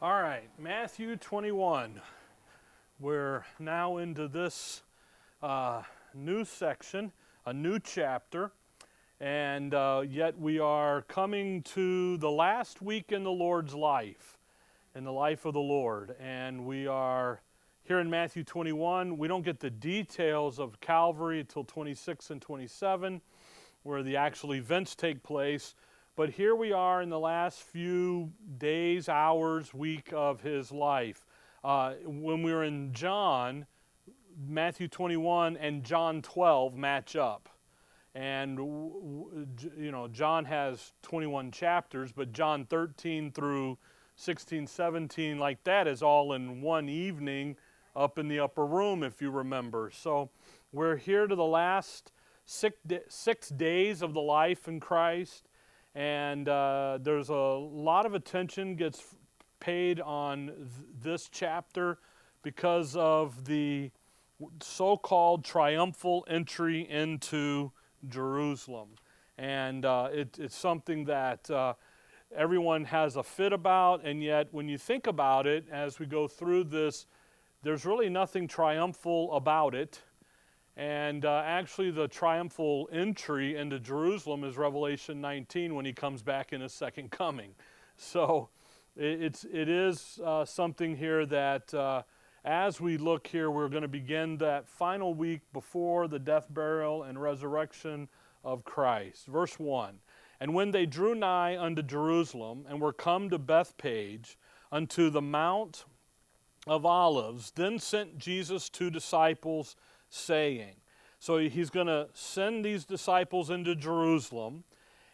All right, Matthew 21. We're now into this uh, new section, a new chapter, and uh, yet we are coming to the last week in the Lord's life, in the life of the Lord. And we are here in Matthew 21. We don't get the details of Calvary until 26 and 27, where the actual events take place. But here we are in the last few days, hours, week of his life. Uh, when we were in John, Matthew 21 and John 12 match up. And, you know, John has 21 chapters, but John 13 through 16, 17, like that, is all in one evening up in the upper room, if you remember. So we're here to the last six, six days of the life in Christ and uh, there's a lot of attention gets paid on th- this chapter because of the so-called triumphal entry into Jerusalem, and uh, it, it's something that uh, everyone has a fit about, and yet when you think about it, as we go through this, there's really nothing triumphal about it. And uh, actually, the triumphal entry into Jerusalem is Revelation 19 when he comes back in his second coming. So it, it's, it is uh, something here that uh, as we look here, we're going to begin that final week before the death, burial, and resurrection of Christ. Verse 1 And when they drew nigh unto Jerusalem and were come to Bethphage, unto the Mount of Olives, then sent Jesus two disciples saying. So he's going to send these disciples into Jerusalem.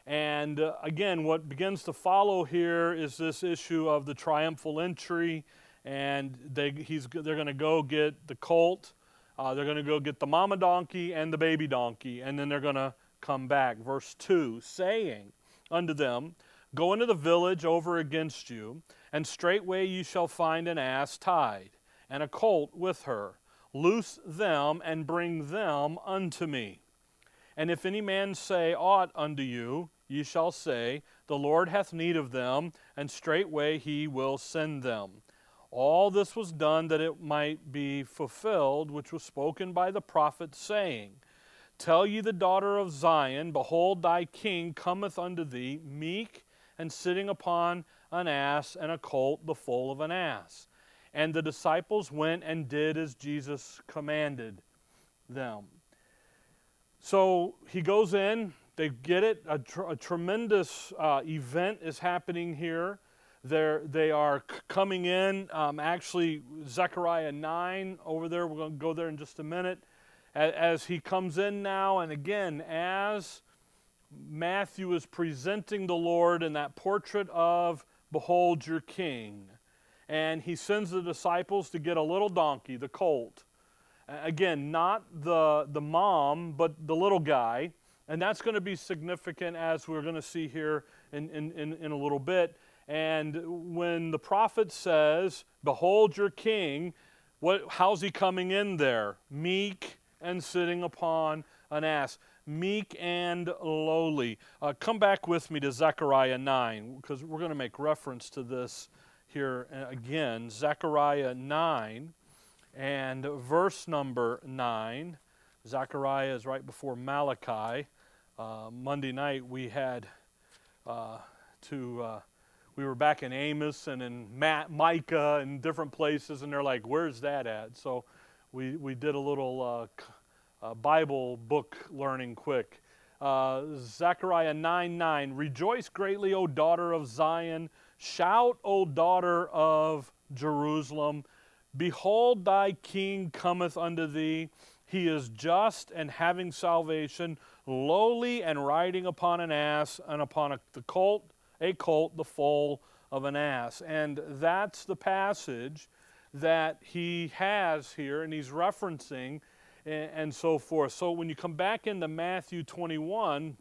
And uh, again, what begins to follow here is this issue of the triumphal entry. And they, he's, they're going to go get the colt, uh, they're going to go get the mama donkey and the baby donkey, and then they're going to come back. Verse 2 saying unto them, Go into the village over against you, and straightway you shall find an ass tied, and a colt with her Loose them and bring them unto me. And if any man say aught unto you, ye shall say, The Lord hath need of them, and straightway he will send them. All this was done that it might be fulfilled, which was spoken by the prophet, saying, Tell ye the daughter of Zion, Behold, thy king cometh unto thee, meek and sitting upon an ass and a colt, the foal of an ass. And the disciples went and did as Jesus commanded them. So he goes in, they get it. A, tr- a tremendous uh, event is happening here. They're, they are c- coming in. Um, actually, Zechariah 9 over there, we're going to go there in just a minute. As, as he comes in now, and again, as Matthew is presenting the Lord in that portrait of, Behold your King and he sends the disciples to get a little donkey, the colt. Again, not the, the mom, but the little guy. And that's going to be significant as we're going to see here in, in, in, in a little bit. And when the prophet says, Behold your king, what, how's he coming in there? Meek and sitting upon an ass. Meek and lowly. Uh, come back with me to Zechariah 9, because we're going to make reference to this here uh, again, Zechariah 9 and verse number 9. Zechariah is right before Malachi. Uh, Monday night we had uh, to, uh, we were back in Amos and in Ma- Micah and different places, and they're like, where's that at? So we, we did a little uh, uh, Bible book learning quick. Zechariah 9 9, Rejoice greatly, O daughter of Zion Shout, O daughter of Jerusalem, Behold, thy king cometh unto thee. He is just and having salvation, lowly and riding upon an ass, and upon a, the colt, a colt, the foal of an ass. And that's the passage that he has here, and he's referencing and, and so forth. So when you come back into Matthew 21,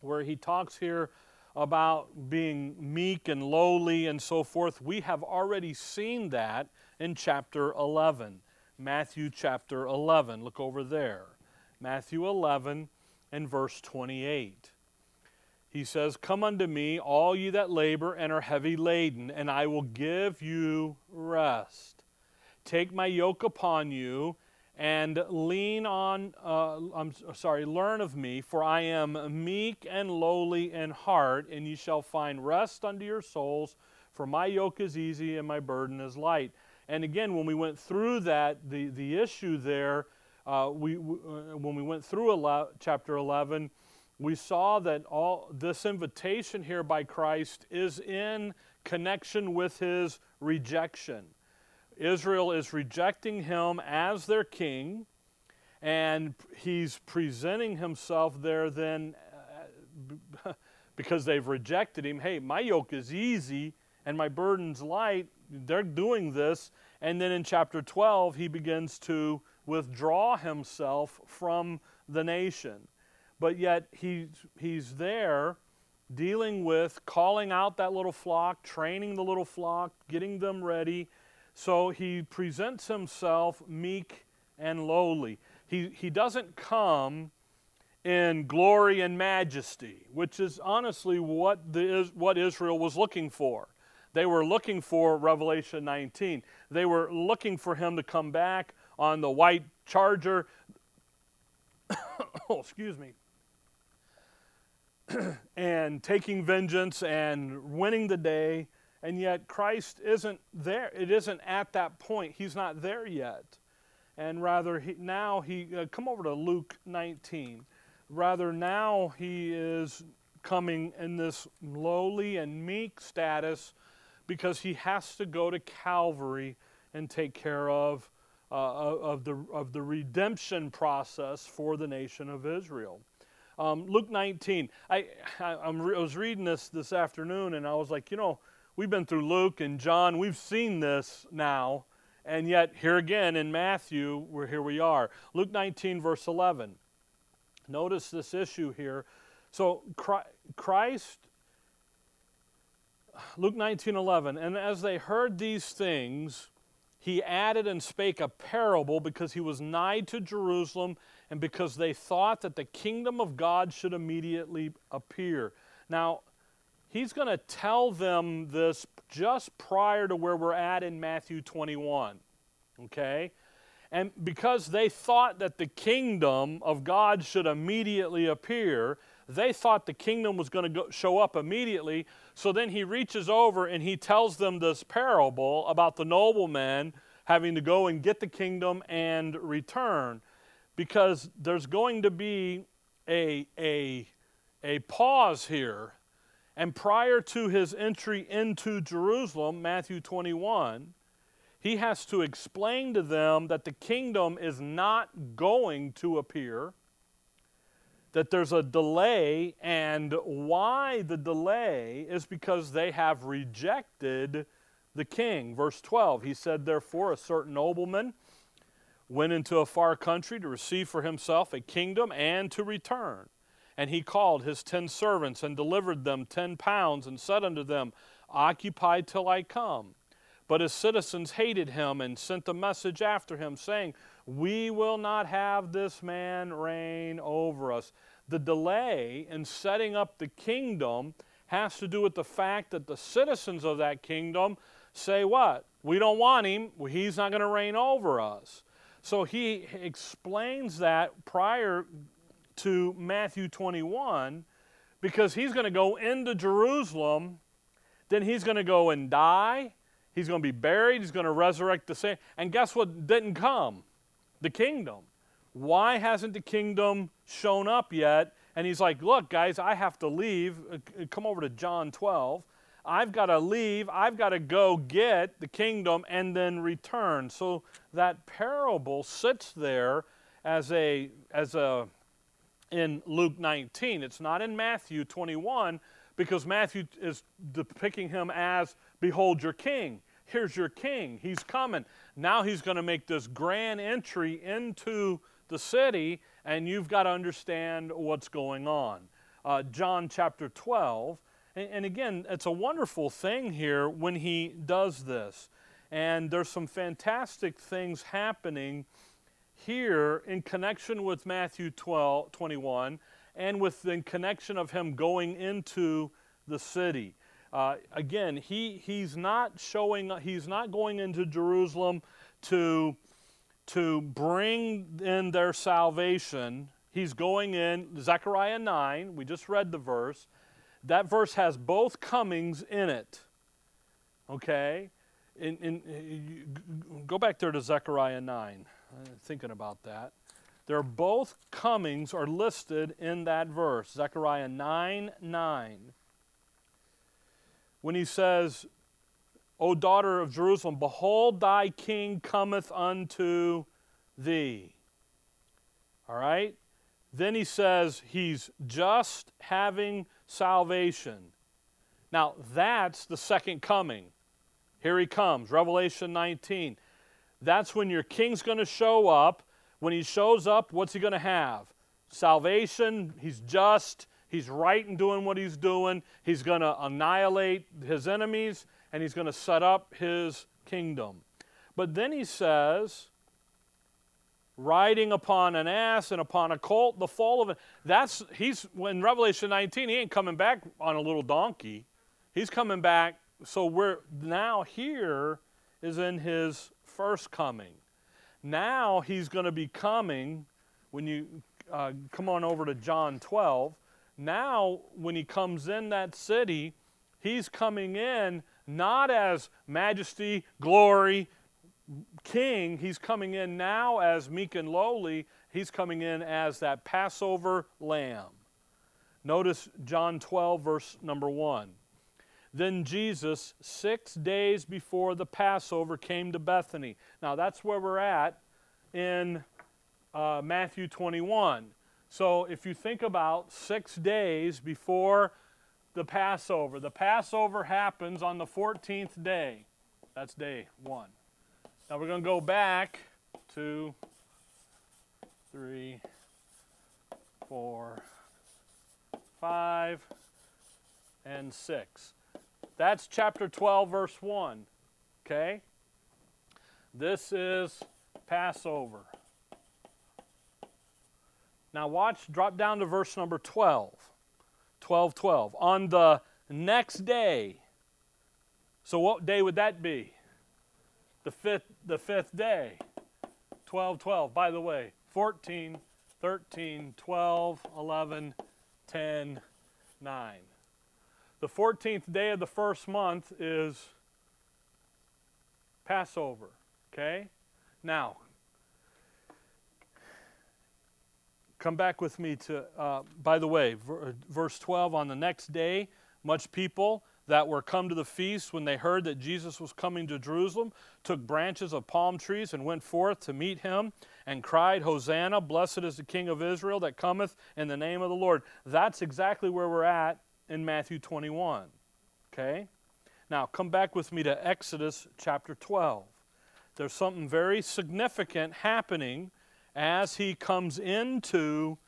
where he talks here about being meek and lowly and so forth, we have already seen that in chapter 11. Matthew chapter 11. Look over there. Matthew 11 and verse 28. he says, Come unto me, all ye that labor and are heavy laden, and I will give you rest. Take my yoke upon you and lean on, uh, I'm sorry, learn of me, for I am meek and lowly in heart, and ye shall find rest unto your souls, for my yoke is easy and my burden is light. And again, when we went through that, the, the issue there, uh, we, we uh, when we went through 11, chapter 11, we saw that all this invitation here by Christ is in connection with his rejection. Israel is rejecting him as their king, and he's presenting himself there then uh, because they've rejected him. Hey, my yoke is easy and my burden's light. They're doing this. And then in chapter 12, he begins to withdraw himself from the nation but yet he's, he's there dealing with calling out that little flock, training the little flock, getting them ready. So he presents himself meek and lowly. He, he doesn't come in glory and majesty, which is honestly what, the, what Israel was looking for. They were looking for Revelation 19. They were looking for him to come back on the white charger. oh, excuse me and taking vengeance and winning the day. And yet Christ isn't there. It isn't at that point. He's not there yet. And rather, he, now he, uh, come over to Luke 19. Rather, now he is coming in this lowly and meek status because he has to go to Calvary and take care of, uh, of, the, of the redemption process for the nation of Israel. Um, Luke 19. I, I, I, was reading this this afternoon and I was like, you know, we've been through Luke and John, we've seen this now, and yet here again in Matthew, we're here we are. Luke 19, verse 11. Notice this issue here. So Christ, Luke 19, 11, and as they heard these things, he added and spake a parable because he was nigh to Jerusalem and because they thought that the kingdom of God should immediately appear. Now, he's going to tell them this just prior to where we're at in Matthew 21. Okay? And because they thought that the kingdom of God should immediately appear, they thought the kingdom was going to show up immediately. So then he reaches over and he tells them this parable about the nobleman having to go and get the kingdom and return because there's going to be a, a, a pause here. And prior to his entry into Jerusalem, Matthew 21, he has to explain to them that the kingdom is not going to appear, that there's a delay, and why the delay is because they have rejected the king. Verse 12, he said, Therefore, a certain nobleman went into a far country to receive for himself a kingdom and to return. And he called his ten servants and delivered them ten pounds and said unto them, Occupy till I come. But his citizens hated him and sent a message after him, saying, We will not have this man reign over us. The delay in setting up the kingdom has to do with the fact that the citizens of that kingdom say, What? We don't want him. He's not going to reign over us. So he explains that prior to Matthew 21 because he's going to go into Jerusalem, then he's going to go and die, he's going to be buried, he's going to resurrect the same. And guess what didn't come? The kingdom. Why hasn't the kingdom shown up yet? And he's like, Look, guys, I have to leave. Uh, come over to John 12. I've got to leave, I've got to go get the kingdom and then return. So that parable sits there as a as a in Luke 19. It's not in Matthew 21 because Matthew is depicting him as behold your king. Here's your king. He's coming. Now he's going to make this grand entry into the city and you've got to understand what's going on. Uh, John chapter 12 and, and again, it's a wonderful thing here when he does this. And there's some fantastic things happening here in connection with Matthew 12, 21 and with the connection of him going into the city. Uh, again, he, he's not showing, he's not going into Jerusalem to, to bring in their salvation. He's going in, Zechariah 9, we just read the verse. That verse has both comings in it. Okay? In, in, go back there to Zechariah 9, uh, Uh, thinking about that. They're both comings are listed in that verse, Zechariah 9 9. When he says, O daughter of Jerusalem, behold, thy king cometh unto thee. All right? Then he says he's just having salvation. Now, that's the second coming. Here he comes, Revelation 19. That's when your king's going to show up. When he shows up, what's he going to have? Salvation. He's just. He's right in doing what he's doing. He's going to annihilate his enemies and he's going to set up his kingdom. But then he says, riding upon an ass and upon a colt, the fall of it. That's he's in Revelation 19, he ain't coming back on a little donkey. He's coming back. So we're now here is in his first coming. Now he's going to be coming when you uh, come on over to John 12. Now, when he comes in that city, he's coming in not as majesty, glory, king. He's coming in now as meek and lowly. He's coming in as that Passover lamb. Notice John 12, verse number 1. Then Jesus, six days before the Passover, came to Bethany. Now that's where we're at in uh, Matthew 21. So if you think about six days before the Passover, the Passover happens on the 14th day. That's day one. Now we're going to go back to three, four, five, and six. That's chapter 12, verse 1. Okay? This is Passover. Now, watch, drop down to verse number 12. 12 12. On the next day, so what day would that be? The fifth, the fifth day. 12 12. By the way, 14, 13, 12, 11, 10, 9. The 14th day of the first month is Passover. Okay? Now, come back with me to, uh, by the way, verse 12 on the next day, much people that were come to the feast when they heard that Jesus was coming to Jerusalem took branches of palm trees and went forth to meet him and cried, Hosanna, blessed is the King of Israel that cometh in the name of the Lord. That's exactly where we're at in Matthew 21. Okay? Now, come back with me to Exodus chapter 12. There's something very significant happening as he comes into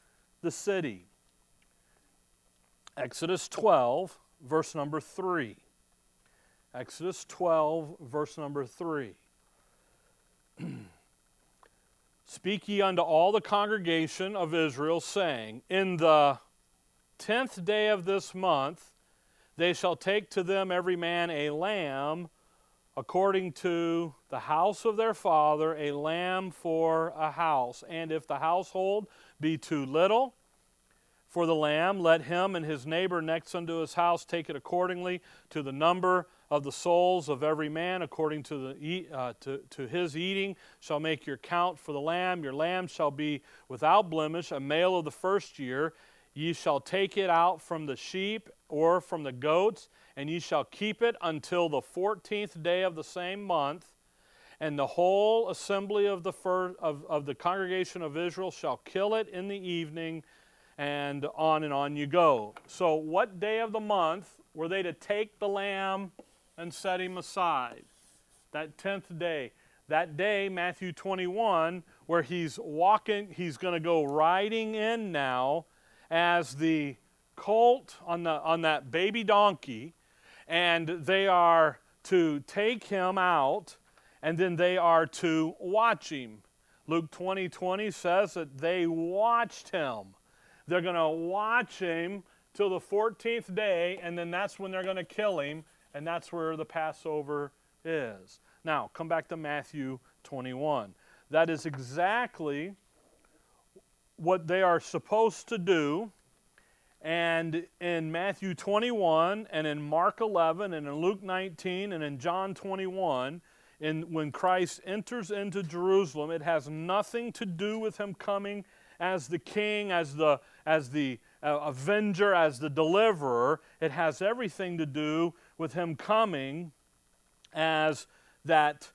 the city. Exodus 12, verse number 3. Exodus 12, verse number 3. Speak ye unto all the congregation of Israel, saying, In the tenth day of this month, they shall take to them every man a lamb according to the house of their father, a lamb for a house. And if the household be too little for the lamb, let him and his neighbor next unto his house take it accordingly to the number of the souls of every man, according to, the, uh, to, to his eating, shall make your count for the lamb. Your lamb shall be without blemish, a male of the first year. Ye shall take it out from the sheep or from the goats, and ye shall keep it until the fourteenth day of the same month. And the whole assembly of the, first, of, of the congregation of Israel shall kill it in the evening, and on and on you go. So, what day of the month were they to take the lamb and set him aside? That tenth day. That day, Matthew 21, where he's walking, he's going to go riding in now as the colt on, the, on that baby donkey, and they are to take him out, and then they are to watch him. Luke 20 20 says that they watched him. They're going to watch him till the 14th day, and then that's when they're going to kill him, and that's where the Passover is. Now, come back to Matthew 21. That is exactly what they are supposed to do. And in Matthew 21, and in Mark 11, and in Luke 19, and in John 21, in, when Christ enters into Jerusalem, it has nothing to do with him coming as the king, as the, as the uh, avenger, as the deliverer. It has everything to do with him coming as that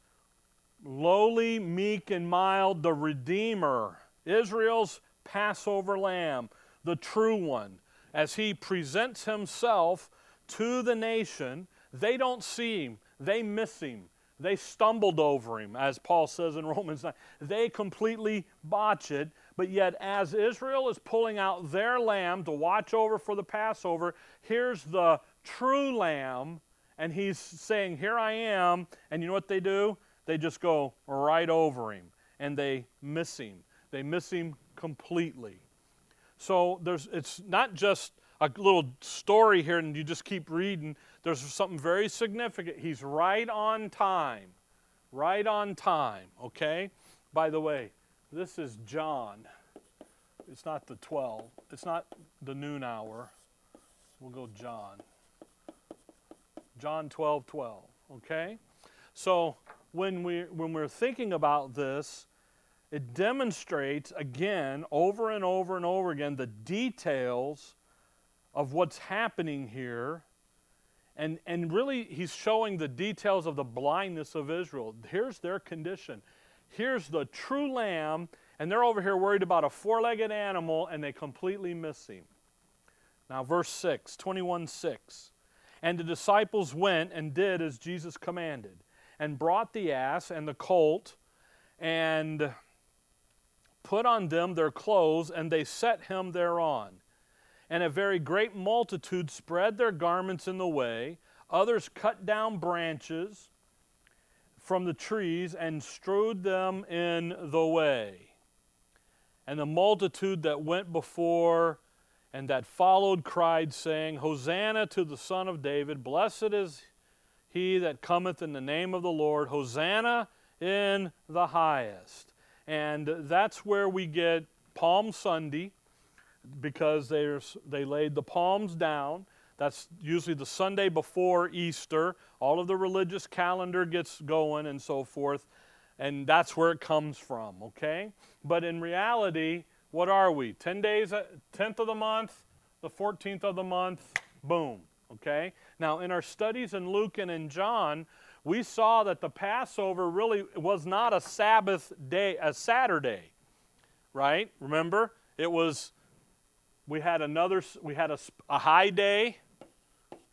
lowly, meek, and mild, the Redeemer, Israel's Passover lamb, the true one. As he presents himself to the nation, they don't see him, they miss him. They stumbled over him, as Paul says in Romans 9. They completely botch it. But yet, as Israel is pulling out their lamb to watch over for the Passover, here's the true lamb, and he's saying, Here I am. And you know what they do? They just go right over him and they miss him. They miss him completely. So there's, it's not just a little story here and you just keep reading. There's something very significant. He's right on time. Right on time, okay? By the way, this is John. It's not the 12. It's not the noon hour. We'll go John. John 12, 12, okay? So when, we, when we're thinking about this, it demonstrates again, over and over and over again, the details of what's happening here. And, and really, he's showing the details of the blindness of Israel. Here's their condition. Here's the true lamb, and they're over here worried about a four legged animal, and they completely miss him. Now, verse 6, 21 6. And the disciples went and did as Jesus commanded, and brought the ass and the colt, and put on them their clothes, and they set him thereon. And a very great multitude spread their garments in the way. Others cut down branches from the trees and strewed them in the way. And the multitude that went before and that followed cried, saying, Hosanna to the Son of David! Blessed is he that cometh in the name of the Lord! Hosanna in the highest. And that's where we get Palm Sunday because they laid the palms down. That's usually the Sunday before Easter. All of the religious calendar gets going and so forth. And that's where it comes from, okay? But in reality, what are we? 10 days, uh, 10th of the month, the 14th of the month, boom, okay? Now, in our studies in Luke and in John, we saw that the Passover really was not a Sabbath day, a Saturday, right? Remember? It was, we had another, we had a, a high day,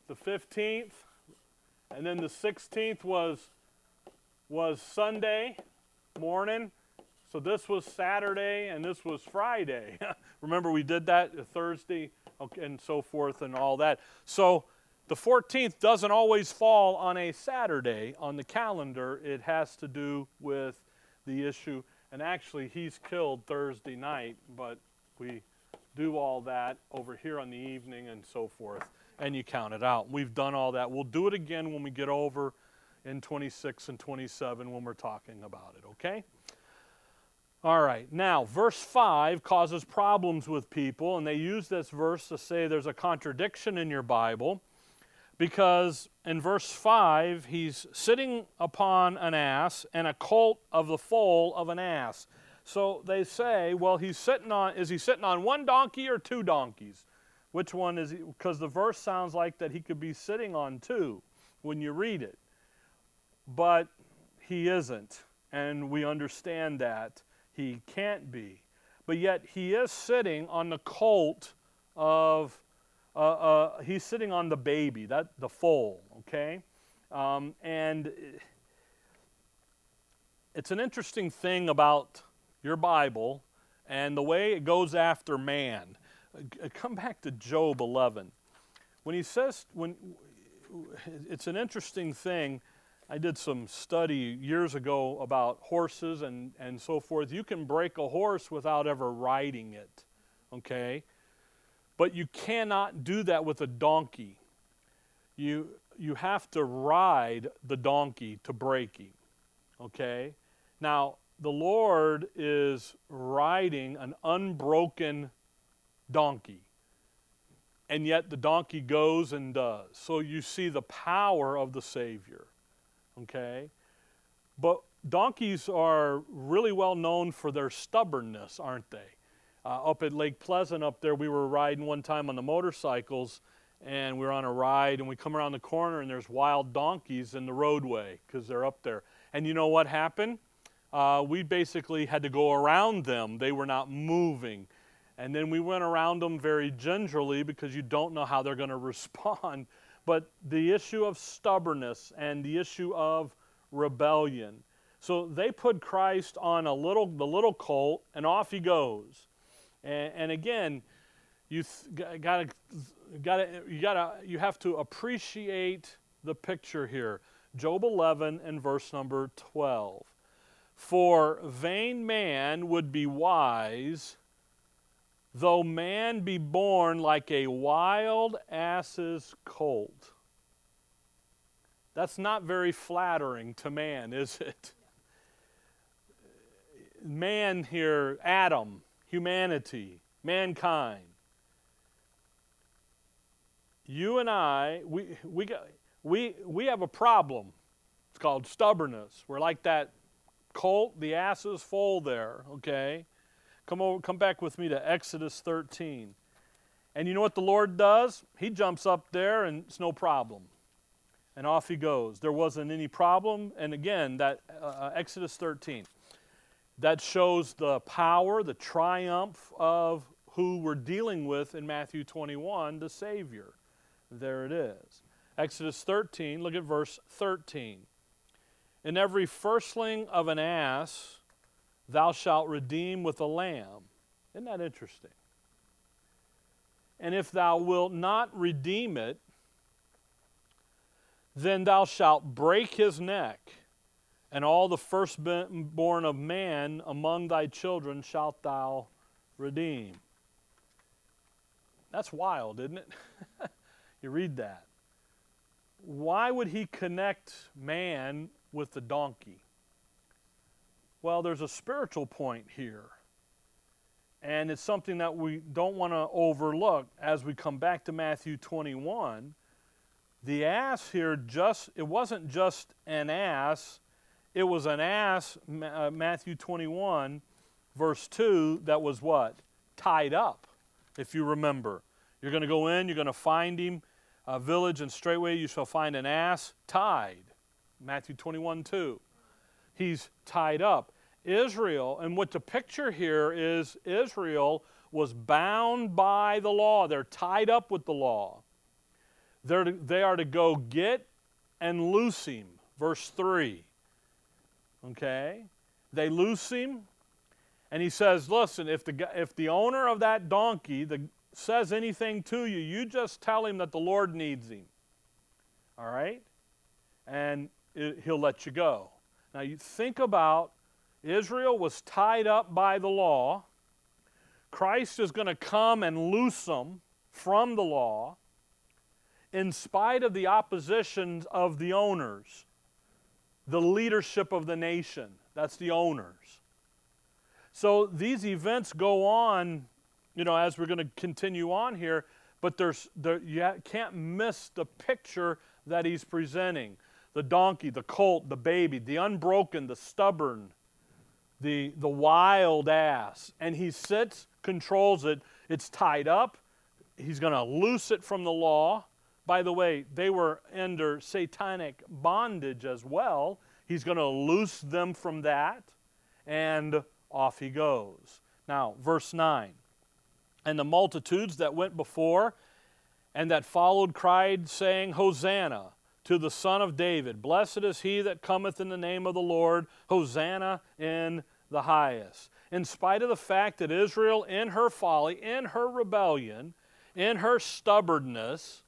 the 15th, and then the 16th was, was Sunday morning. So this was Saturday and this was Friday. Remember, we did that Thursday and so forth and all that. So the 14th doesn't always fall on a Saturday on the calendar. It has to do with the issue. And actually, he's killed Thursday night, but we do all that over here on the evening and so forth, and you count it out. We've done all that. We'll do it again when we get over in 26 and 27 when we're talking about it, okay? All right, now, verse 5 causes problems with people, and they use this verse to say there's a contradiction in your Bible because in verse 5, he's sitting upon an ass and a colt of the foal of an ass. So they say, well, he's sitting on, is he sitting on one donkey or two donkeys? Which one is he? Because the verse sounds like that he could be sitting on two when you read it. But he isn't, and we understand that he can't be. But yet he is sitting on the colt of uh, uh, he's sitting on the baby, that the foal, okay? Um, and it's an interesting thing about your Bible and the way it goes after man. Uh, come back to Job 11. When he says, when it's an interesting thing. I did some study years ago about horses and, and so forth. You can break a horse without ever riding it, okay? But you cannot do that with a donkey. You, you have to ride the donkey to break breaking. Okay? Now, the Lord is riding an unbroken donkey. And yet the donkey goes and does. So you see the power of the Savior. Okay? But donkeys are really well known for their stubbornness, aren't they? Uh, up at Lake Pleasant, up there, we were riding one time on the motorcycles, and we were on a ride, and we come around the corner, and there's wild donkeys in the roadway because they're up there. And you know what happened? Uh, we basically had to go around them. They were not moving. And then we went around them very gingerly because you don't know how they're going to respond. But the issue of stubbornness and the issue of rebellion. So they put Christ on a little, the little colt, and off he goes. And, and again, you got to, gotta, you got to, you have to appreciate the picture here. Job 11 and verse number 12. For vain man would be wise, though man be born like a wild ass's colt. That's not very flattering to man, is it? Man here, Adam, humanity, mankind. You and I, we, we, got, we, we have a problem. It's called stubbornness. We're like that colt, the ass's foal there, okay? Come, over, come back with me to Exodus 13. And you know what the Lord does? He jumps up there and it's no problem and off he goes. There wasn't any problem. And again, that uh, uh, Exodus 13, that shows the power, the triumph of who we're dealing with in Matthew 21, the Savior. There it is. Exodus 13, look at verse 13. In every firstling of an ass thou shalt redeem with a lamb. Isn't that interesting? And if thou wilt not redeem it, then thou shalt break his neck, and all the firstborn of man among thy children shalt thou redeem. That's wild, isn't it? you read that. Why would he connect man with the donkey? Well, there's a spiritual point here. And it's something that we don't want to overlook as we come back to Matthew 21 the ass here just it wasn't just an ass it was an ass uh, matthew 21 verse 2 that was what? Tied up if you remember. You're going to go in you're going to find him a village and straightway you shall find an ass tied. Matthew 21 2 he's tied up. Israel and what the picture here is israel was bound by the law. They're tied up with the law. They're to, they are to go get and loose him. Verse 3. Okay? They loose him, and he says, Listen, if the, if the owner of that donkey the, says anything to you, you just tell him that the Lord needs him. All right? And it, he'll let you go. Now, you think about Israel was tied up by the law. Christ is going to come and loose them from the law in spite of the opposition of the owners, the leadership of the nation. That's the owners. So these events go on, you know, as we're going to continue on here, but there's, there, you can't miss the picture that he's presenting the donkey, the colt, the baby, the unbroken, the stubborn, the, the wild ass. And he sits, controls it. It's tied up. He's going to loose it from the law. By the way, they were under satanic bondage as well. He's going to loose them from that, and off he goes. Now, verse 9. And the multitudes that went before and that followed cried, saying, Hosanna to the Son of David. Blessed is he that cometh in the name of the Lord. Hosanna in the highest. In spite of the fact that Israel, in her folly, in her rebellion, in her stubbornness,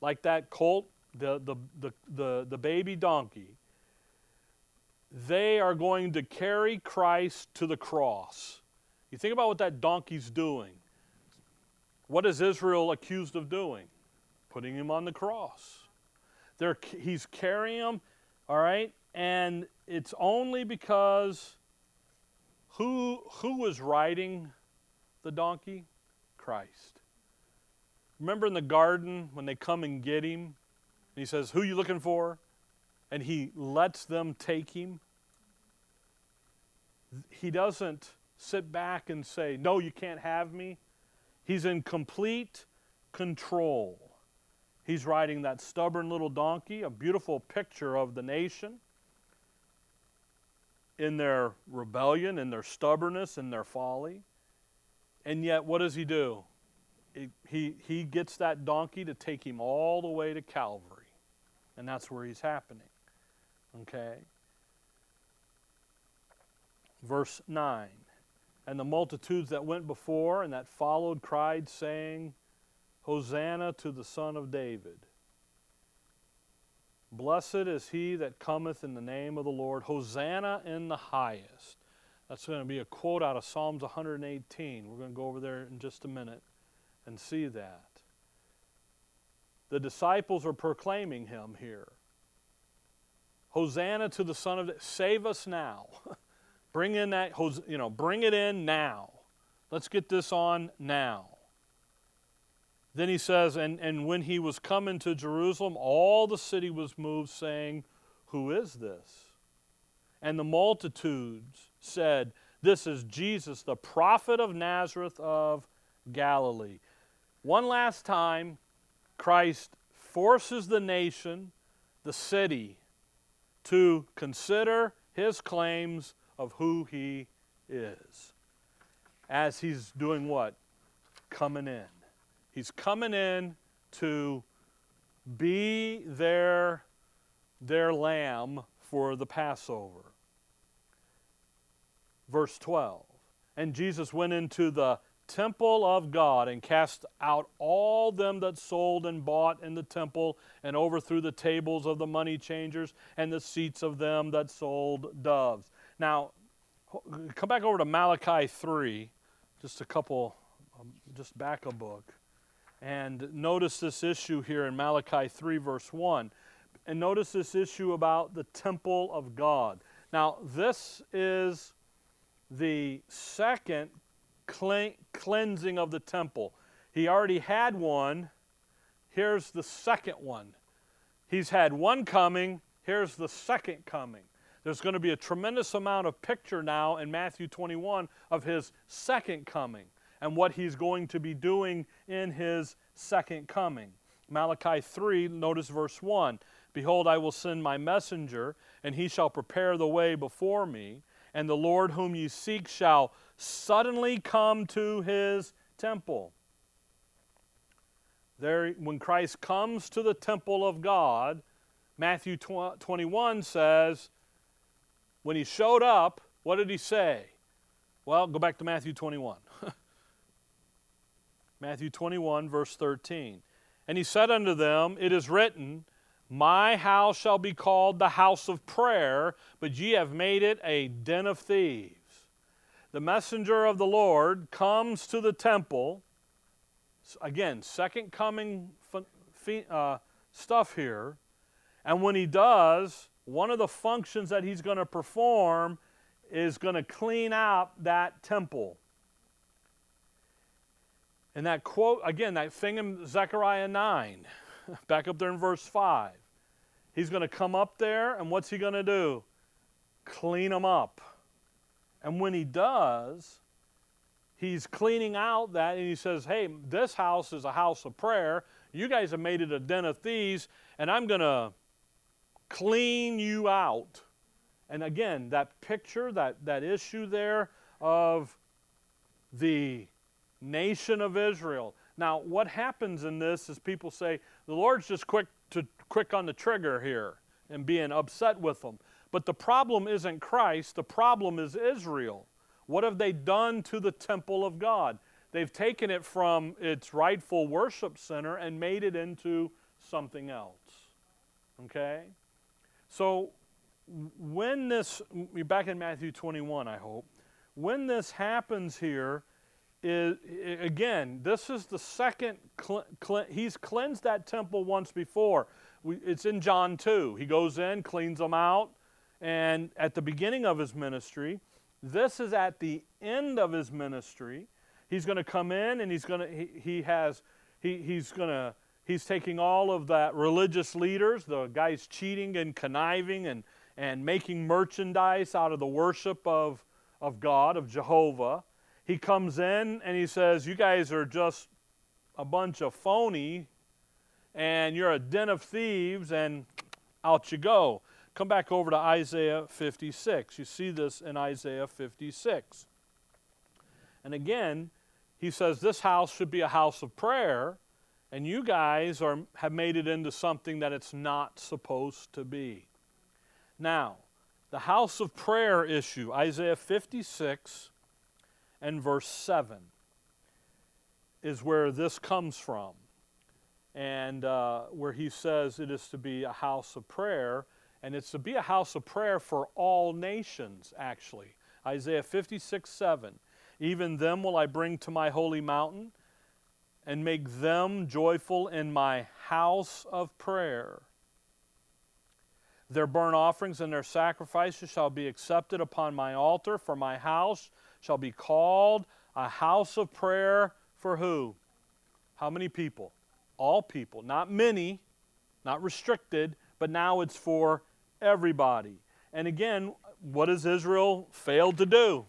like that colt, the, the, the, the, the baby donkey, they are going to carry Christ to the cross. You think about what that donkey's doing. What is Israel accused of doing? Putting him on the cross. They're, he's carrying him, all right? And it's only because who, who was riding the donkey? Christ. Remember in the garden when they come and get him? And he says, Who you looking for? And he lets them take him. He doesn't sit back and say, No, you can't have me. He's in complete control. He's riding that stubborn little donkey, a beautiful picture of the nation in their rebellion, in their stubbornness, in their folly. And yet, what does he do? He, he gets that donkey to take him all the way to Calvary. And that's where he's happening. Okay? Verse 9 And the multitudes that went before and that followed cried, saying, Hosanna to the Son of David. Blessed is he that cometh in the name of the Lord. Hosanna in the highest. That's going to be a quote out of Psalms 118. We're going to go over there in just a minute and see that. The disciples are proclaiming him here. Hosanna to the Son of Save us now. bring in that, you know, bring it in now. Let's get this on now. Then he says, and, and when he was coming to Jerusalem, all the city was moved, saying, Who is this? And the multitudes said, This is Jesus, the prophet of Nazareth of Galilee. One last time, Christ forces the nation, the city, to consider his claims of who he is. As he's doing what? Coming in. He's coming in to be their, their lamb for the Passover. Verse 12 And Jesus went into the temple of God and cast out all them that sold and bought in the temple and overthrew the tables of the money changers and the seats of them that sold doves. Now, come back over to Malachi 3, just a couple, um, just back a book. And notice this issue here in Malachi 3, verse 1. And notice this issue about the temple of God. Now, this is the second cleansing of the temple. He already had one. Here's the second one. He's had one coming. Here's the second coming. There's going to be a tremendous amount of picture now in Matthew 21 of his second coming and what he's going to be doing in his second coming. Malachi 3, notice verse 1 Behold, I will send my messenger, and he shall prepare the way before me, and the Lord whom ye seek shall suddenly come to his temple. There, when Christ comes to the temple of God, Matthew 21 says, when he showed up, what did he say? Well, go back to Matthew 21. Matthew 21, verse 13. And he said unto them, It is written, My house shall be called the house of prayer, but ye have made it a den of thieves. The messenger of the Lord comes to the temple. Again, second coming uh, stuff here. And when he does, one of the functions that he's going to perform is going to clean out that temple. And that quote, again, that thing in Zechariah 9, back up there in verse 5. He's going to come up there, and what's he going to do? Clean them up. And when he does, he's cleaning out that, and he says, Hey, this house is a house of prayer. You guys have made it a den of thieves, and I'm going to clean you out. And again, that picture, that, that issue there of the nation of Israel. Now, what happens in this is people say, the Lord's just quick to quick on the trigger here and being upset with them. But the problem isn't Christ, the problem is Israel. What have they done to the temple of God? They've taken it from its rightful worship center and made it into something else. Okay? So, when this, back in Matthew 21, I hope, when this happens here, is, again, this is the second, he's cleansed that temple once before. It's in John 2. He goes in, cleans them out, and at the beginning of his ministry, this is at the end of his ministry. He's going to come in and he's going to, he, he has, he, he's going to, he's taking all of that religious leaders, the guys cheating and conniving and, and making merchandise out of the worship of, of God, of Jehovah. He comes in and he says, You guys are just a bunch of phony and you're a den of thieves, and out you go. Come back over to Isaiah 56. You see this in Isaiah 56. And again, he says this house should be a house of prayer, and you guys are, have made it into something that it's not supposed to be. Now, the house of prayer issue, Isaiah 56 and verse 7, is where this comes from. And uh, where he says it is to be a house of prayer, and it's to be a house of prayer for all nations, actually. Isaiah 56 7. Even them will I bring to my holy mountain and make them joyful in my house of prayer. Their burnt offerings and their sacrifices shall be accepted upon my altar, for my house shall be called a house of prayer for who? How many people? All people. Not many, not restricted, but now it's for everybody. And again, what has Israel failed to do?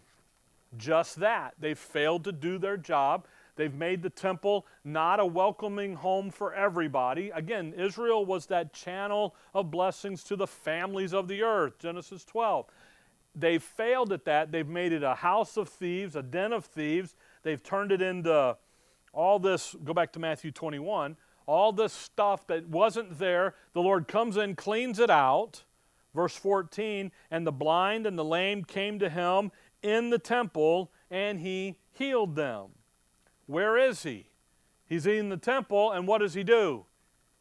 Just that. They've failed to do their job. They've made the temple not a welcoming home for everybody. Again, Israel was that channel of blessings to the families of the earth, Genesis 12. They've failed at that. They've made it a house of thieves, a den of thieves. They've turned it into all this, go back to Matthew 21, all this stuff that wasn't there. The Lord comes in, cleans it out. Verse 14, and the blind and the lame came to him in the temple, and he healed them. Where is he? He's in the temple, and what does he do?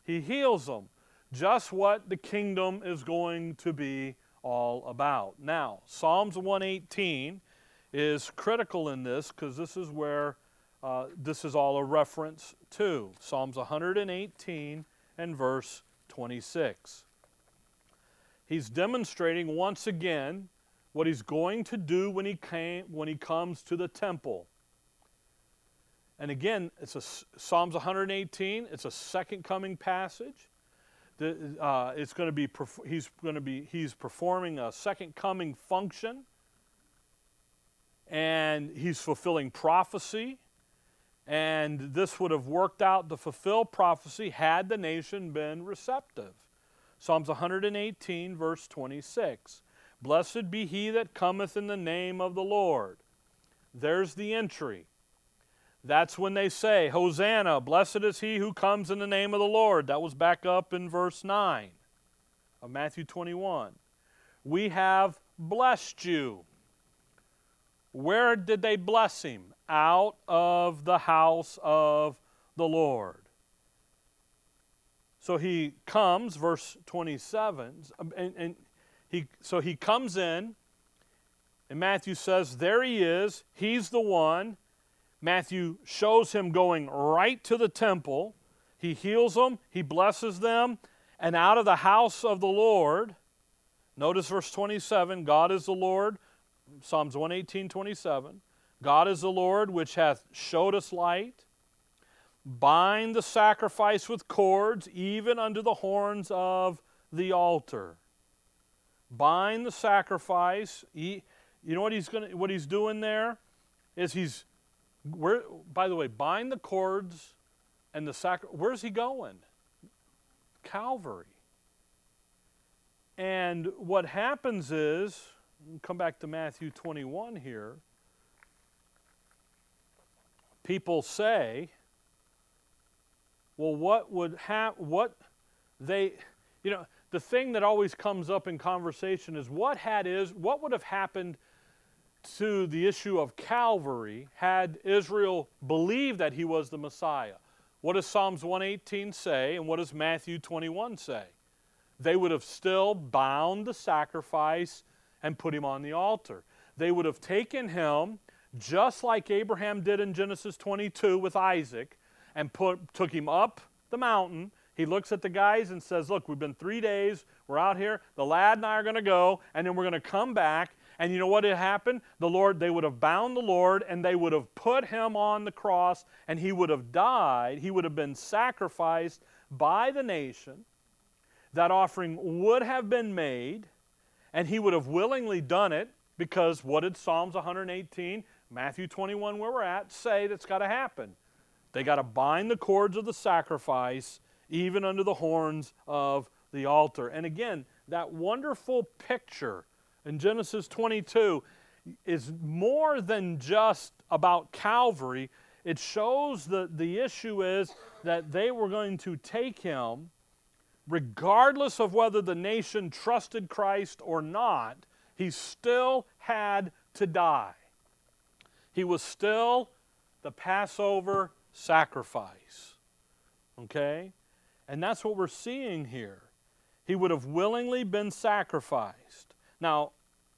He heals them. Just what the kingdom is going to be all about. Now, Psalms 118 is critical in this because this is where uh, this is all a reference to. Psalms 118 and verse 26. He's demonstrating once again what he's going to do when he, came, when he comes to the temple. And again, it's a Psalms 118. It's a second coming passage. The, uh, it's going to be he's going to be he's performing a second coming function, and he's fulfilling prophecy. And this would have worked out to fulfill prophecy had the nation been receptive. Psalms 118, verse 26. Blessed be he that cometh in the name of the Lord. There's the entry. That's when they say, Hosanna, blessed is he who comes in the name of the Lord. That was back up in verse 9 of Matthew 21. We have blessed you. Where did they bless him? Out of the house of the Lord. So he comes, verse 27, and, and he, so he comes in, and Matthew says, There he is, he's the one Matthew shows him going right to the temple. He heals them, he blesses them, and out of the house of the Lord, notice verse 27 God is the Lord, Psalms 118 27. God is the Lord which hath showed us light. Bind the sacrifice with cords, even unto the horns of the altar. Bind the sacrifice. He, you know what he's going what he's doing there is he's where, by the way, bind the cords and the sacrifice. Where's he going? Calvary. And what happens is, come back to Matthew 21 here. People say, well, what would happen? What they, you know, the thing that always comes up in conversation is what had is what would have happened to the issue of Calvary had Israel believed that he was the Messiah. What does Psalms 118 say, and what does Matthew 21 say? They would have still bound the sacrifice and put him on the altar. They would have taken him, just like Abraham did in Genesis 22 with Isaac, and put, took him up the mountain. He looks at the guys and says, Look, we've been three days. We're out here. The lad and I are going to go, and then we're going to come back. And you know what had happened? The Lord, they would have bound the Lord and they would have put him on the cross and he would have died. He would have been sacrificed by the nation. That offering would have been made and he would have willingly done it because what did Psalms 118, Matthew 21, where we're at, say that's got to happen? They got to bind the cords of the sacrifice even under the horns of the altar. And again, that wonderful picture in Genesis 22 is more than just about Calvary. It shows that the issue is that they were going to take him, regardless of whether the nation trusted Christ or not, he still had to die. He was still the Passover sacrifice. Okay? And that's what we're seeing here. He would have willingly been sacrificed. Now,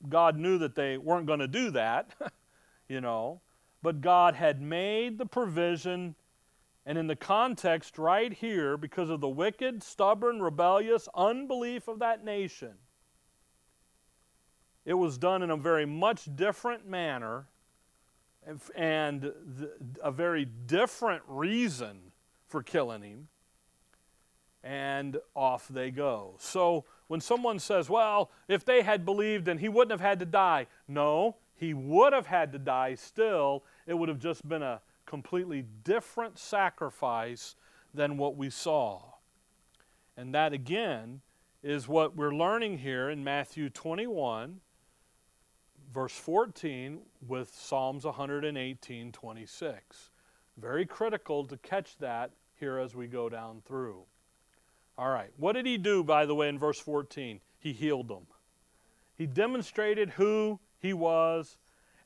God knew that they weren't going to do that, you know, but God had made the provision. And in the context right here, because of the wicked, stubborn, rebellious unbelief of that nation, it was done in a very much different manner and a very different reason for killing him. And off they go. So, when someone says, well, if they had believed, then he wouldn't have had to die. No, he would have had to die still. It would have just been a completely different sacrifice than what we saw. And that, again, is what we're learning here in Matthew 21, verse 14, with Psalms 118, 26. Very critical to catch that here as we go down through. All right. What did he do, by the way, in verse 14? He healed them. He demonstrated who he was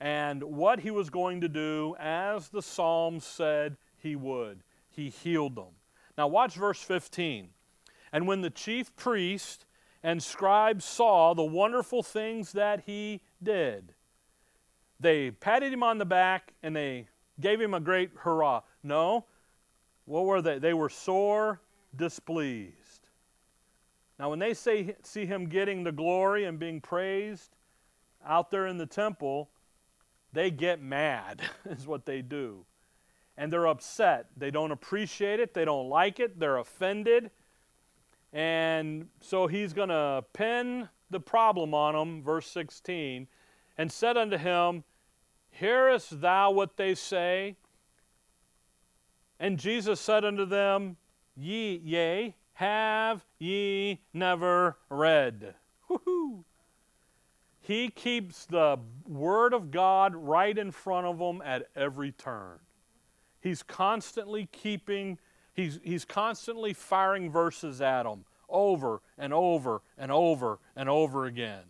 and what he was going to do as the Psalms said he would. He healed them. Now, watch verse 15. And when the chief priest and scribes saw the wonderful things that he did, they patted him on the back and they gave him a great hurrah. No, what were they? They were sore displeased. Now, when they say, see him getting the glory and being praised out there in the temple, they get mad, is what they do. And they're upset. They don't appreciate it. They don't like it. They're offended. And so he's going to pin the problem on them, verse 16, and said unto him, Hearest thou what they say? And Jesus said unto them, Ye, yea, have ye never read? Woo-hoo. He keeps the Word of God right in front of them at every turn. He's constantly keeping, he's, he's constantly firing verses at them over and over and over and over again.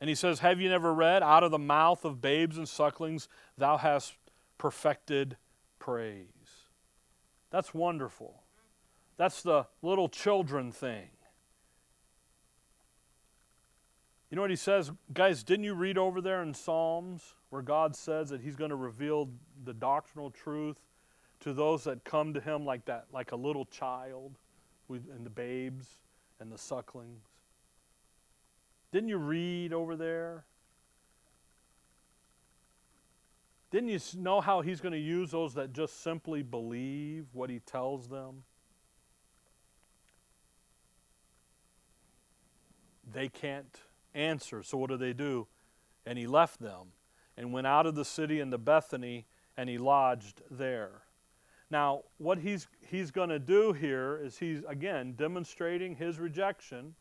And he says, Have you never read, Out of the mouth of babes and sucklings, thou hast perfected praise? That's wonderful. That's the little children thing. You know what he says? Guys, didn't you read over there in Psalms where God says that he's going to reveal the doctrinal truth to those that come to him like that, like a little child and the babes and the sucklings? Didn't you read over there? Didn't you know how he's going to use those that just simply believe what he tells them? they can't answer. So what do they do? And he left them and went out of the city into Bethany and he lodged there. Now, what he's, he's going to do here is he's, again, demonstrating his rejection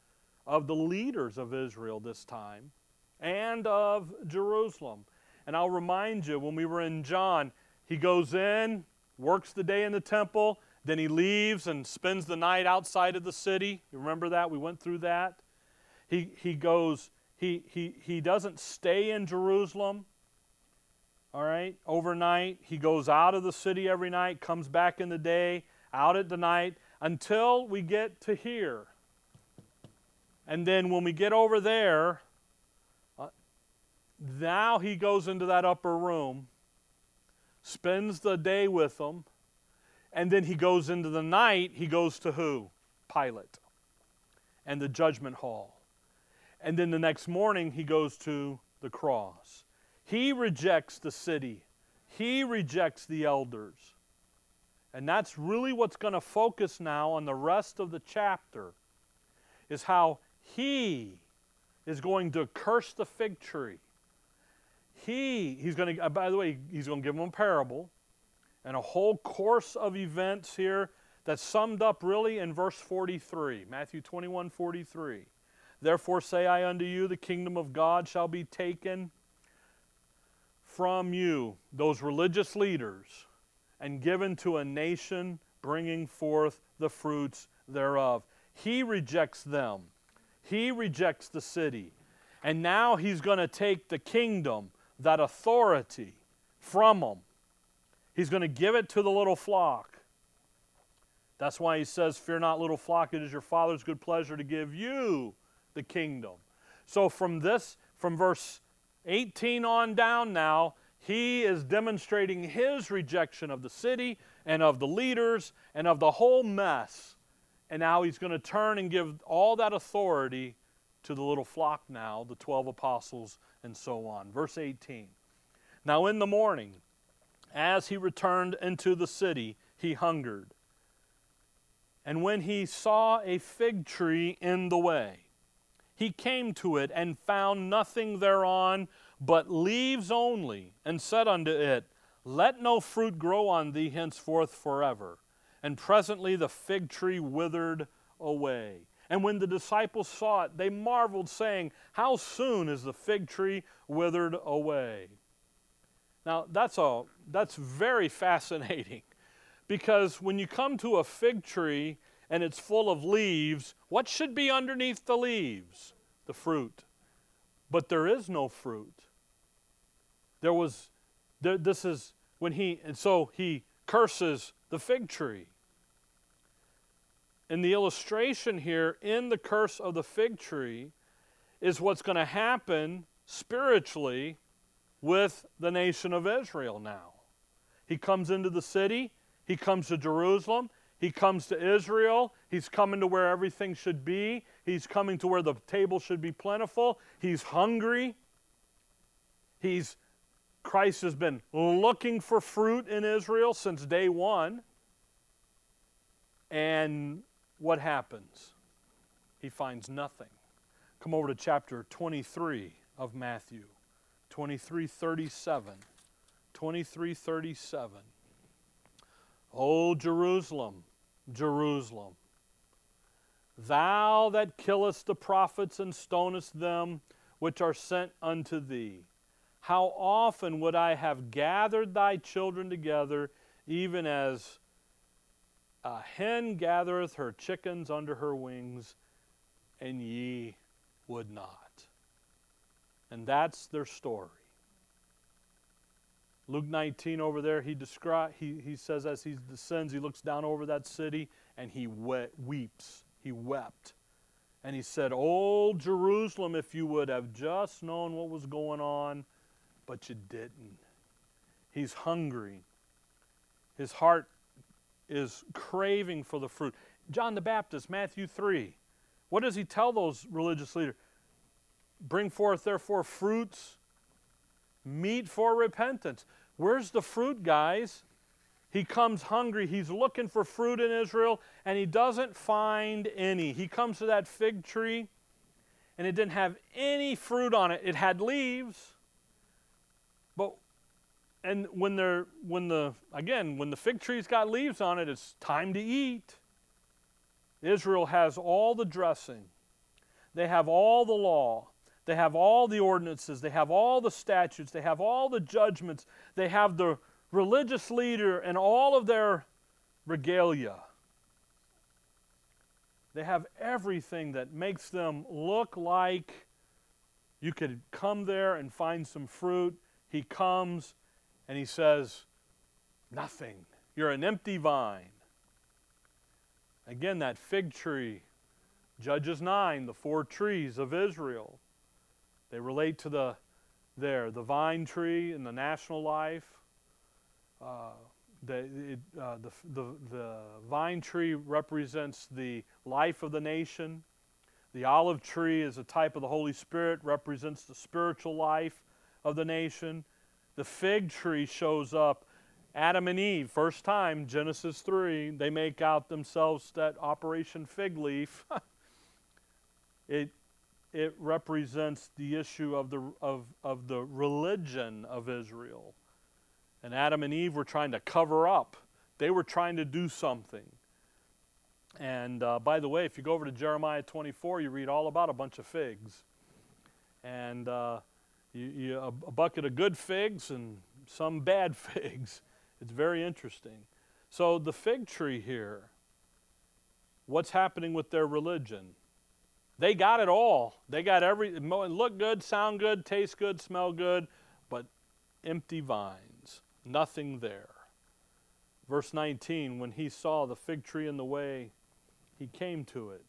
of the leaders of Israel this time and of Jerusalem. And I'll remind you, when we were in John, he goes in, works the day in the temple, then he leaves and spends the night outside of the city. You remember that? We went through that. He, he goes, he, he, he doesn't stay in Jerusalem, all right, overnight. He goes out of the city every night, comes back in the day, out at the night, until we get to here. And then when we get over there, uh, now he goes into that upper room, spends the day with them, and then he goes into the night, he goes to who? Pilate and the judgment hall. And then the next morning, he goes to the cross. He rejects the city, he rejects the elders. And that's really what's going to focus now on the rest of the chapter is how he is going to curse the fig tree. He, he's going to, uh, by the way, he's going to give them a parable and a whole course of events here that's summed up really in verse 43, Matthew 21 43. Therefore say I unto you, the kingdom of God shall be taken from you, those religious leaders, and given to a nation bringing forth the fruits thereof. He rejects them, he rejects the city. And now he's going to take the kingdom, that authority, from them. He's going to give it to the little flock. That's why he says, Fear not, little flock, it is your Father's good pleasure to give you the kingdom. So from this, from verse 18 on down now, he is demonstrating his rejection of the city and of the leaders and of the whole mess. And now he's going to turn and give all that authority to the little flock now, the 12 apostles, and so on. Verse 18. Now in the morning, as he returned into the city, he hungered. And when he saw a fig tree in the way, he came to it and found nothing thereon but leaves only, and said unto it, Let no fruit grow on thee henceforth forever. And presently the fig tree withered away. And when the disciples saw it, they marveled, saying, How soon is the fig tree withered away? Now, that's, a, that's very fascinating. Because when you come to a fig tree and it's full of leaves, what should be underneath the leaves? The fruit. But there is no fruit. There was, there, this is when he, and so he curses the fig tree. And the illustration here, in the curse of the fig tree, is what's going to happen spiritually with the nation of Israel now. He comes into the city, he comes to Jerusalem. He comes to Israel. He's coming to where everything should be. He's coming to where the table should be plentiful. He's hungry. He's Christ has been looking for fruit in Israel since day one. And what happens? He finds nothing. Come over to chapter 23 of Matthew. 2337. 2337. O Jerusalem, Jerusalem, thou that killest the prophets and stonest them which are sent unto thee, how often would I have gathered thy children together, even as a hen gathereth her chickens under her wings, and ye would not. And that's their story. Luke 19 over there, he, descri- he, he says as he descends, he looks down over that city and he we- weeps. He wept. And he said, Oh, Jerusalem, if you would have just known what was going on, but you didn't. He's hungry. His heart is craving for the fruit. John the Baptist, Matthew 3. What does he tell those religious leaders? Bring forth, therefore, fruits meet for repentance. Where's the fruit, guys? He comes hungry. He's looking for fruit in Israel, and he doesn't find any. He comes to that fig tree, and it didn't have any fruit on it. It had leaves, but and when they're when the again when the fig tree's got leaves on it, it's time to eat. Israel has all the dressing. They have all the law. They have all the ordinances, they have all the statutes, they have all the judgments, they have the religious leader and all of their regalia. They have everything that makes them look like you could come there and find some fruit. He comes and he says, Nothing. You're an empty vine. Again, that fig tree, Judges 9, the four trees of Israel. They relate to the, there. The vine tree in the national life. Uh, the, it, uh, the, the, the vine tree represents the life of the nation. The olive tree is a type of the Holy Spirit, represents the spiritual life of the nation. The fig tree shows up. Adam and Eve, first time, Genesis 3, they make out themselves that Operation Fig Leaf. it, it represents the issue of the, of, of the religion of Israel. And Adam and Eve were trying to cover up, they were trying to do something. And uh, by the way, if you go over to Jeremiah 24, you read all about a bunch of figs. And uh, you, you, a, a bucket of good figs and some bad figs. It's very interesting. So, the fig tree here, what's happening with their religion? They got it all. They got every look good, sound good, taste good, smell good, but empty vines, nothing there. Verse 19, when he saw the fig tree in the way, he came to it.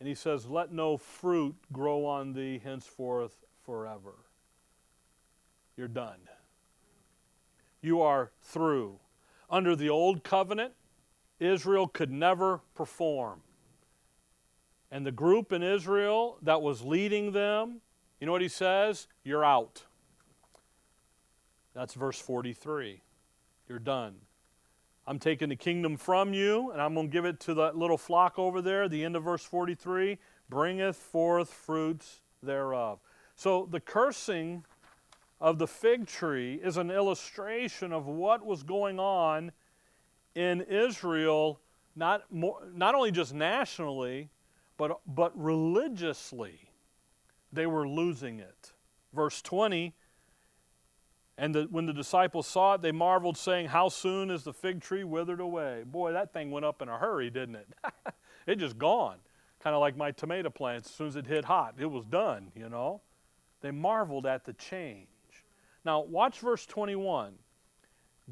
And he says, Let no fruit grow on thee henceforth forever. You're done. You are through. Under the old covenant, Israel could never perform. And the group in Israel that was leading them, you know what he says? You're out. That's verse 43. You're done. I'm taking the kingdom from you, and I'm going to give it to that little flock over there. The end of verse 43 bringeth forth fruits thereof. So the cursing of the fig tree is an illustration of what was going on in Israel, not, more, not only just nationally, but, but religiously, they were losing it. Verse 20 And the, when the disciples saw it, they marveled, saying, How soon is the fig tree withered away? Boy, that thing went up in a hurry, didn't it? it just gone. Kind of like my tomato plants, as soon as it hit hot, it was done, you know. They marveled at the change. Now, watch verse 21.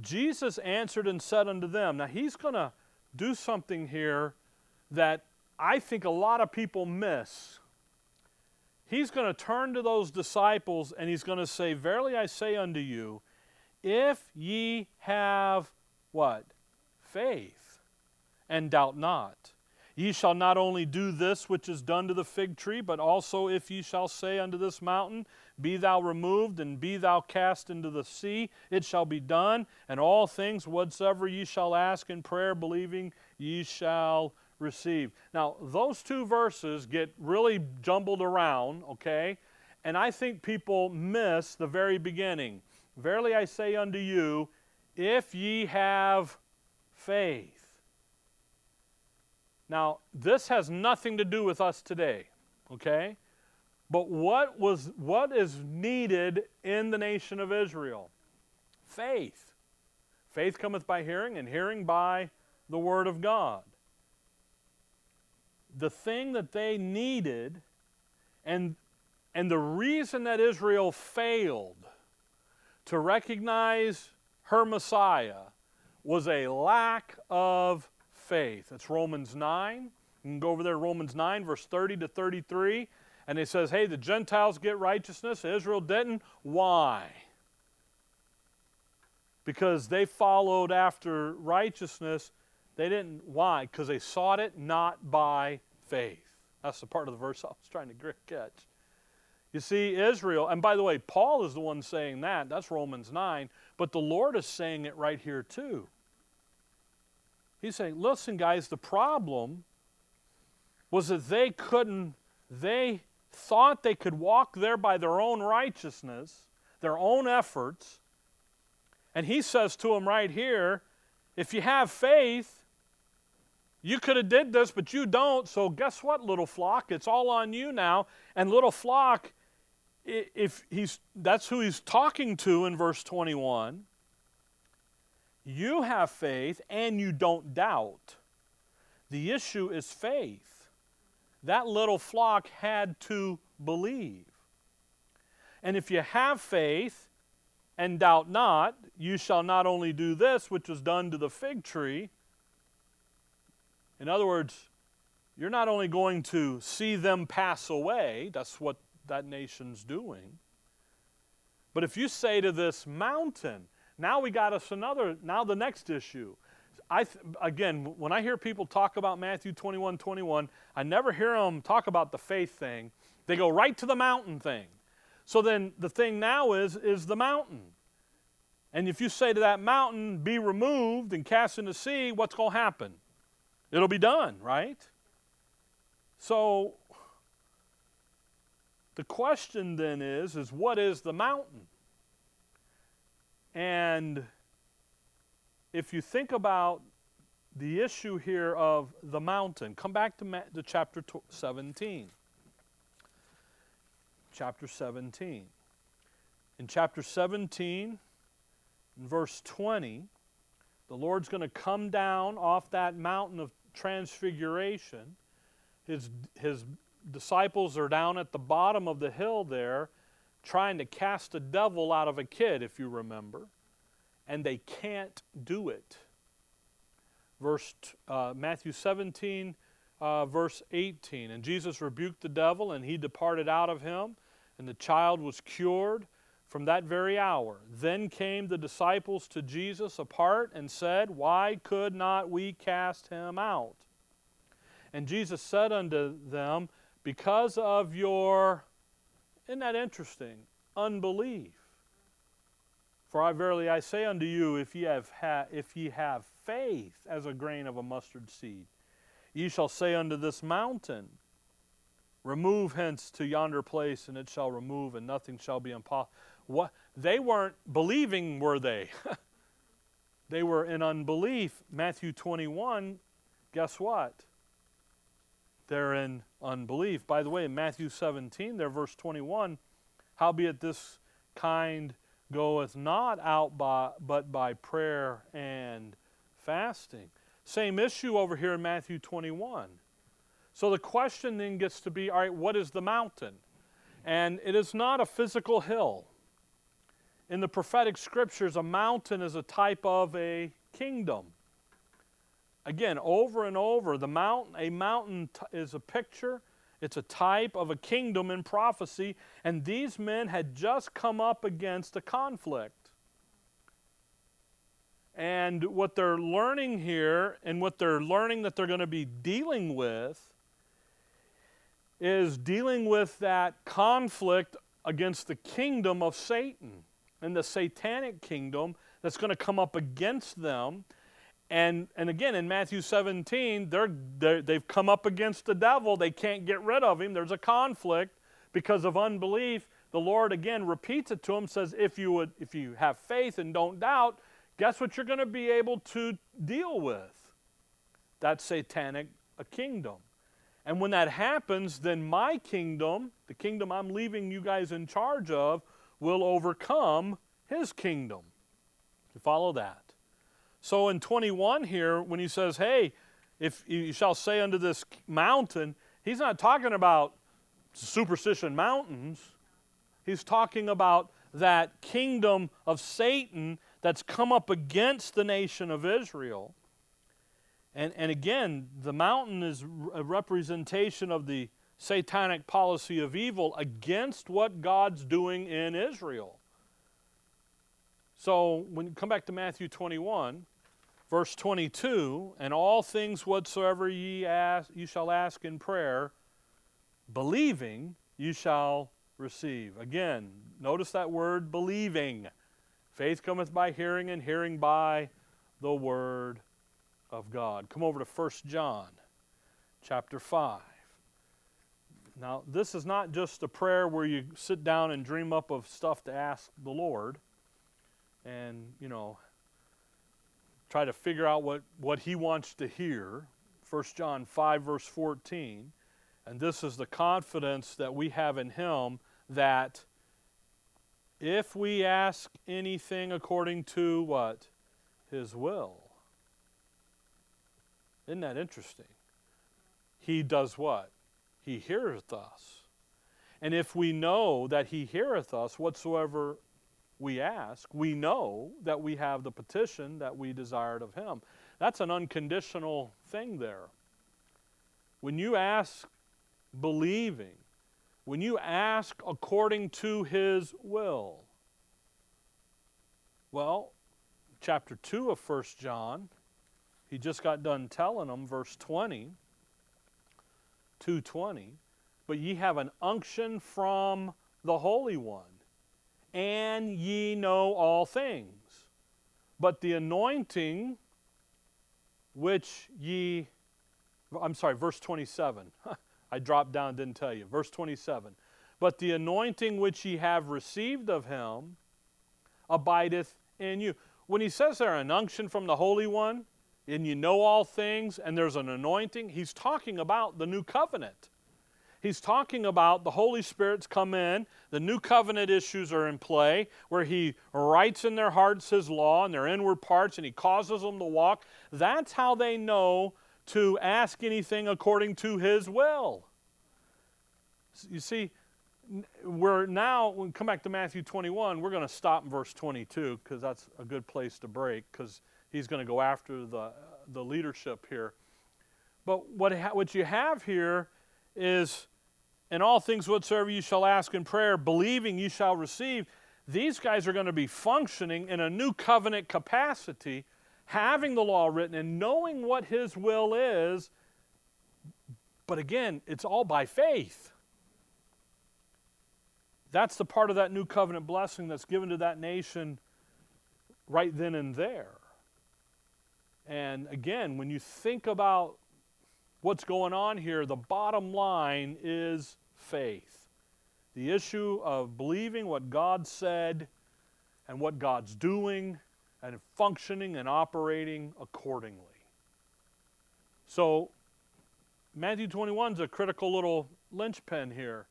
Jesus answered and said unto them, Now, he's going to do something here that I think a lot of people miss. He's going to turn to those disciples and he's going to say, Verily I say unto you, if ye have what? Faith, and doubt not. Ye shall not only do this which is done to the fig tree, but also if ye shall say unto this mountain, Be thou removed, and be thou cast into the sea, it shall be done, and all things whatsoever ye shall ask in prayer, believing, ye shall receive. Now, those two verses get really jumbled around, okay? And I think people miss the very beginning. Verily I say unto you, if ye have faith. Now, this has nothing to do with us today, okay? But what was what is needed in the nation of Israel? Faith. Faith cometh by hearing, and hearing by the word of God the thing that they needed and, and the reason that Israel failed to recognize her Messiah was a lack of faith. It's Romans 9. You can go over there, Romans 9, verse 30 to 33. And it says, hey, the Gentiles get righteousness, Israel didn't. Why? Because they followed after righteousness. They didn't. Why? Because they sought it not by faith. That's the part of the verse I was trying to catch. You see, Israel, and by the way, Paul is the one saying that. That's Romans 9. But the Lord is saying it right here, too. He's saying, listen, guys, the problem was that they couldn't, they thought they could walk there by their own righteousness, their own efforts. And he says to them right here, if you have faith, you could have did this, but you don't. So guess what, little flock? It's all on you now. And little flock, if he's that's who he's talking to in verse 21. You have faith and you don't doubt. The issue is faith. That little flock had to believe. And if you have faith and doubt not, you shall not only do this, which was done to the fig tree, in other words, you're not only going to see them pass away, that's what that nation's doing, But if you say to this mountain, now we got us another, now the next issue. I th- again, when I hear people talk about Matthew 21 21, I never hear them talk about the faith thing. They go right to the mountain thing. So then the thing now is, is the mountain. And if you say to that mountain, be removed and cast in the sea, what's going to happen? It'll be done, right? So the question then is, is what is the mountain? And if you think about the issue here of the mountain, come back to, ma- to chapter 17. Chapter 17. In chapter 17, in verse 20, the Lord's going to come down off that mountain of transfiguration. His, his disciples are down at the bottom of the hill there trying to cast a devil out of a kid, if you remember, and they can't do it. Verse uh, Matthew 17, uh, verse 18. And Jesus rebuked the devil, and he departed out of him, and the child was cured from that very hour. Then came the disciples to Jesus apart and said, Why could not we cast him out? And Jesus said unto them, Because of your, isn't that interesting? Unbelief. For I verily I say unto you, if ye have, ha- if ye have faith as a grain of a mustard seed, ye shall say unto this mountain, Remove hence to yonder place, and it shall remove, and nothing shall be impossible. What they weren't believing, were they? they were in unbelief. Matthew 21, guess what? They're in unbelief. By the way, in Matthew 17, there, verse 21, howbeit this kind goeth not out by, but by prayer and fasting. Same issue over here in Matthew 21. So the question then gets to be all right, what is the mountain? And it is not a physical hill. In the prophetic scriptures, a mountain is a type of a kingdom. Again, over and over, the mountain, a mountain is a picture, it's a type of a kingdom in prophecy, and these men had just come up against a conflict. And what they're learning here, and what they're learning that they're going to be dealing with, is dealing with that conflict against the kingdom of Satan and the satanic kingdom that's going to come up against them. And, and again, in Matthew 17, they're, they're, they've come up against the devil. They can't get rid of him. There's a conflict because of unbelief. The Lord again repeats it to him, says, if you, would, if you have faith and don't doubt, guess what you're going to be able to deal with? That satanic a kingdom. And when that happens, then my kingdom, the kingdom I'm leaving you guys in charge of, will overcome his kingdom. You follow that? So in 21 here, when he says, hey, if you shall say unto this mountain, he's not talking about superstition mountains. He's talking about that kingdom of Satan that's come up against the nation of Israel. And, and again, the mountain is a representation of the satanic policy of evil against what God's doing in Israel. So when you come back to Matthew 21, verse 22, and all things whatsoever ye ask, you shall ask in prayer, believing you shall receive. Again, notice that word believing. Faith cometh by hearing, and hearing by the word of God. Come over to 1 John chapter 5. Now, this is not just a prayer where you sit down and dream up of stuff to ask the Lord and, you know, try to figure out what, what he wants to hear. 1 John 5, verse 14. And this is the confidence that we have in him that if we ask anything according to what? His will. Isn't that interesting? He does what? He heareth us. And if we know that He heareth us whatsoever we ask, we know that we have the petition that we desired of Him. That's an unconditional thing there. When you ask believing, when you ask according to His will, Well, chapter 2 of 1 John, he just got done telling them, verse 20, 220, but ye have an unction from the Holy One, and ye know all things. But the anointing which ye, I'm sorry, verse 27. I dropped down, didn't tell you. Verse 27. But the anointing which ye have received of him abideth in you. When he says there, an unction from the Holy One, and you know all things, and there's an anointing, he's talking about the new covenant. He's talking about the Holy Spirit's come in, the new covenant issues are in play, where He writes in their hearts His law and their inward parts, and He causes them to walk. That's how they know to ask anything according to His will. You see, we're now, when we come back to Matthew 21, we're going to stop in verse 22 because that's a good place to break because he's going to go after the, the leadership here. But what, what you have here is in all things whatsoever you shall ask in prayer, believing you shall receive. These guys are going to be functioning in a new covenant capacity, having the law written and knowing what His will is. But again, it's all by faith. That's the part of that new covenant blessing that's given to that nation right then and there. And again, when you think about what's going on here, the bottom line is faith. The issue of believing what God said and what God's doing and functioning and operating accordingly. So, Matthew 21 is a critical little linchpin here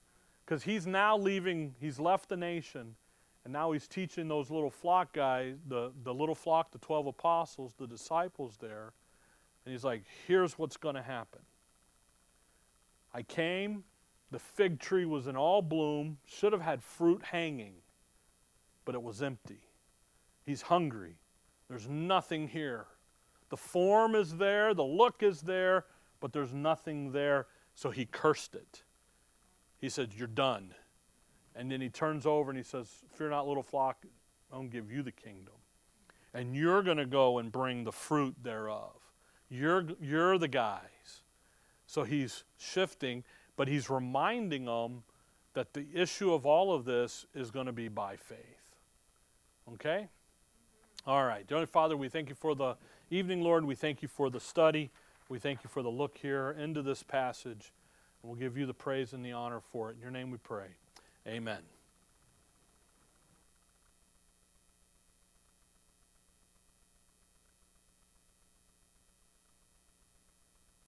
because he's now leaving, he's left the nation, and now he's teaching those little flock guys, the, the little flock, the 12 apostles, the disciples there and he's like, here's what's going to happen. I came, the fig tree was in all bloom, should have had fruit hanging, but it was empty. He's hungry. There's nothing here. The form is there, the look is there, but there's nothing there. So he cursed it. He said, You're done. And then he turns over and he says, Fear not, little flock, I'll give you the kingdom. And you're going to go and bring the fruit thereof. You're, you're the guys. So he's shifting, but he's reminding them that the issue of all of this is going to be by faith. Okay? All right. Dear Father, we thank you for the evening, Lord. We thank you for the study. We thank you for the look here into this passage. And we'll give you the praise and the honor for it. In your name we pray. Amen.